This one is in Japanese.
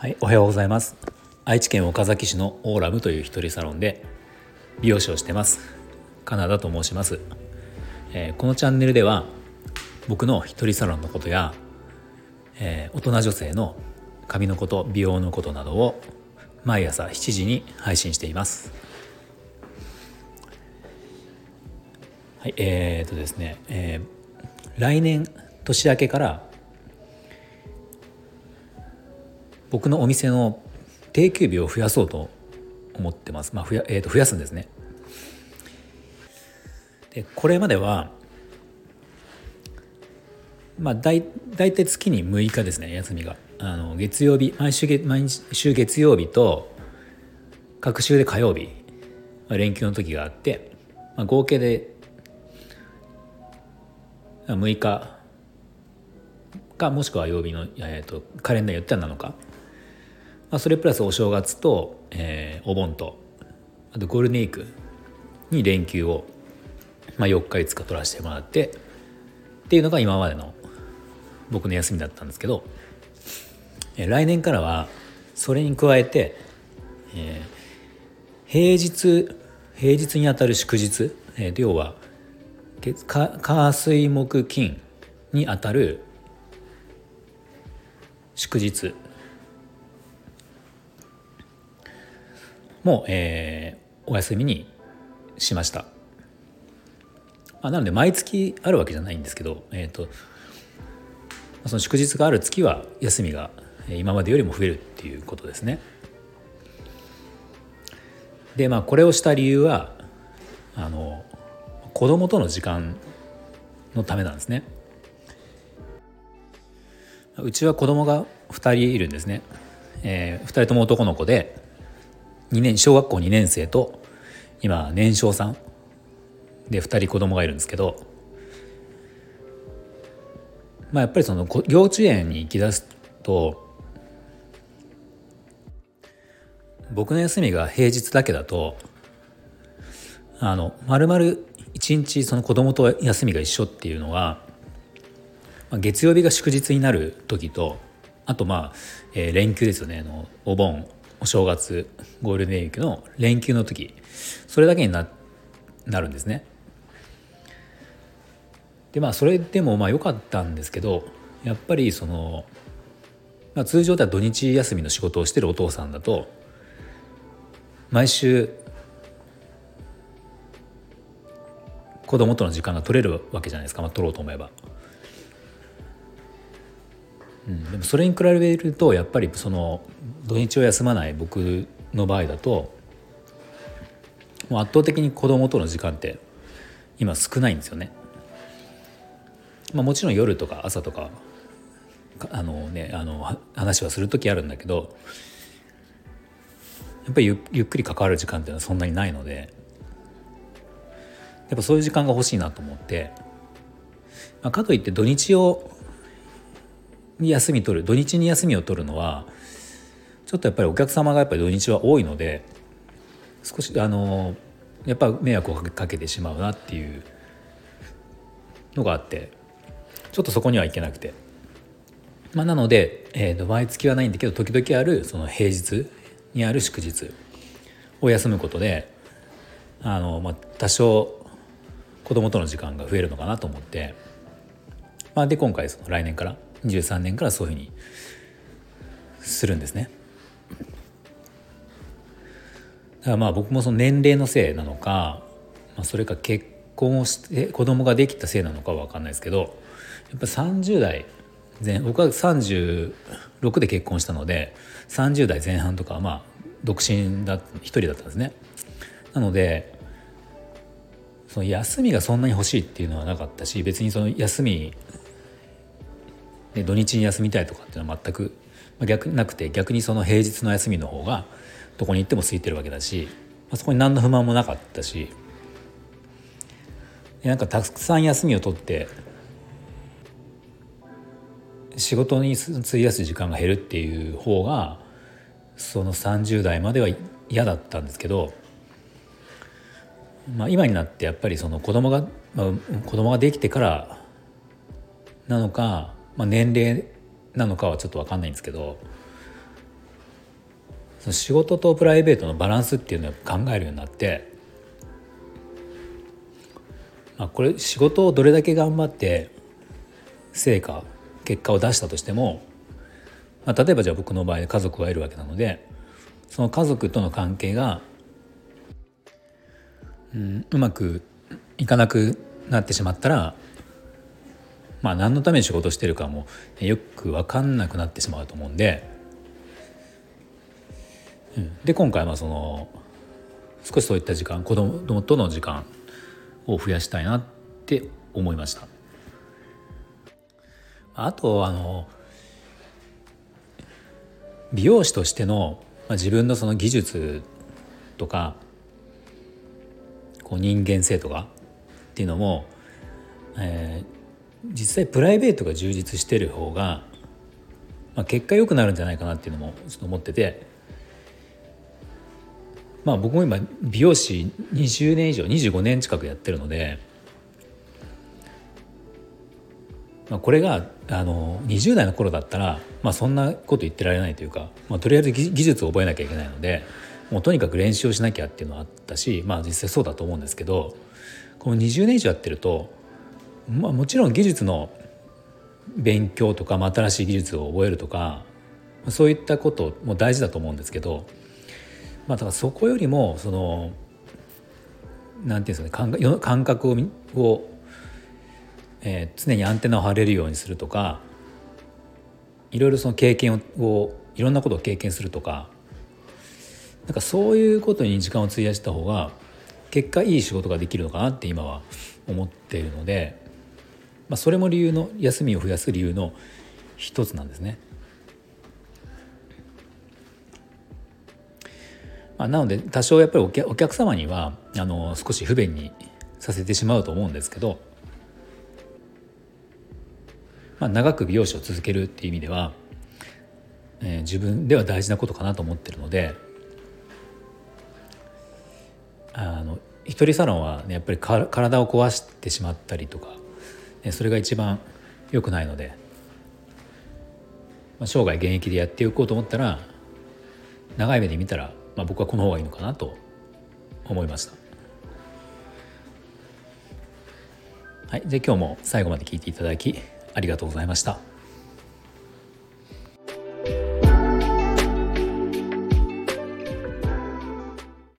はい、おはようございます。愛知県岡崎市のオーラムという一人サロンで美容師をしてます。カナダと申します。えーこのチャンネルでは僕の一人サロンのことや、えー大人女性の髪のこと、美容のことなどを毎朝7時に配信しています。はい、えー、とですね、えー来年年明けから僕のお店の定休日を増やそうと思ってます。まあ、増や、えーと増やすんですね。で、これまでは、まあ、だい大体月に6日ですね、休みが。あの月曜日毎週月、毎週月曜日と、各週で火曜日、まあ、連休の時があって、まあ、合計で6日かもしくは曜日の、えー、とカレンダーによっては7日、まあ、それプラスお正月と、えーお盆とあとゴールデンウィークに連休を、まあ、4日5日取らせてもらってっていうのが今までの僕の休みだったんですけど、えー来年からはそれに加えて、えー平日平日にあたる祝日、えー要は月火火水木金にあたる祝日も、えーお休みにしました。まあ、なので毎月あるわけじゃないんですけど、えー、とその祝日がある月は休みが今までよりも増えるっていうことですね。でまあこれをした理由はあの子供との時間のためなんですね。うちは子供が2人いるんですね。え2人とも男の子で2年小学校2年生と今年少さん。で2人子供がいるんですけど、まあ、やっぱりその幼稚園に行きだすと僕の休みが平日だけだとあの丸々一日その子供と休みが一緒っていうのは、まあ、月曜日が祝日になる時とあとまあ、えー連休ですよね。あのお盆。お正月ゴールデンウィークの連休の時それだけにななるんですね。でまあそれでもまあ良かったんですけどやっぱりその、まあ、通常では土日休みの仕事をしてるお父さんだと毎週子供との時間が取れるわけじゃないですか、まあ、取ろうと思えば。うん、でもそれに比べるとやっぱりその土日を休まない僕の場合だともう圧倒的に子供との時間って今少ないんですよね。まあ、もちろん夜とか朝とかあの、ね、あの話はする時あるんだけどやっぱりゆゆっくり関わる時間っていうのはそんなにないのでやっぱそういう時間が欲しいなと思って、まあ、かといって土日をに休み取る土日に休みを取るのはちょっとやっぱりお客様がやっぱり土日は多いので少しあのやっぱ迷惑をかけてしまうなっていうのがあってちょっとそこにはいけなくて。まあ、なので、えー、と毎月はないんだけど時々あるその平日にある祝日を休むことであの、まあ、多少子供との時間が増えるのかなと思って、まあ、で今回その来年から23年からそういうふうにするんですね。だからまあ僕もその年齢のせいなのか、まあ、それか結婚をして子供ができたせいなのかは分かんないですけどやっぱ30代前僕は36で結婚したので30代前半とかはまあ独身だ一人だったんですね。なのでその休みがそんなに欲しいっていうのはなかったし別にその休みで土日に休みたいとかっていうのは全く逆なくて逆にその平日の休みの方がどこに行っても空いてるわけだし、まあ、そこに何の不満もなかったしなんかたくさん休みを取って仕事に費やす時間が減るっていう方がその30代までは嫌だったんですけど、まあ、今になってやっぱりその子供が、まあ、子供ができてからなのか、まあ、年齢なのかはちょっと分かんないんですけどその仕事とプライベートのバランスっていうのを考えるようになって、まあ、これ仕事をどれだけ頑張って成果結果を出したとしても、まあ、例えばじゃあ僕の場合家族がいるわけなのでその家族との関係が、うん、うまくいかなくなってしまったらまあ何のために仕事してるかもよく分かんなくなってしまうと思うんで、うん、で今回はその少しそういった時間子供との時間を増やしたいなって思いました。あとあの美容師としての、まあ、自分のその技術とかこう人間性とかっていうのも、えー、実際プライベートが充実してる方が、まあ、結果良くなるんじゃないかなっていうのもちょっと思ってて。まあ僕も今美容師20年以上25年近くやってるので、まあ、これがあの20代の頃だったら、まあ、そんなこと言ってられないというか、まあ、とりあえず技術を覚えなきゃいけないのでもうとにかく練習をしなきゃっていうのはあったしまあ実際そうだと思うんですけどこの20年以上やってるとまあ、もちろん技術の勉強とか、まあ、新しい技術を覚えるとかそういったことも大事だと思うんですけど、まあ、だからそこよりもそのなんていうんですかね感覚をを、えー、常にアンテナを張れるようにするとかいろいろその経験ををいろんなことを経験するとかなんかそういうことに時間を費やした方が結果いい仕事ができるのかなって今は思っているので。まあ、それも理由の休みを増やす理由の一つなんですね。まあ、なので多少やっぱりお客様にはあの少し不便にさせてしまうと思うんですけど、まあ、長く美容師を続けるっていう意味では、えー、自分では大事なことかなと思ってるのであの一人サロンは、ね、やっぱり体を壊してしまったりとかそれが一番良くないので、まあ、生涯現役でやっていこうと思ったら長い目で見たら、まあ、僕はこの方がいいのかなと思いました。はい、じゃ今日も最後まで聞いていただきありがとうございました。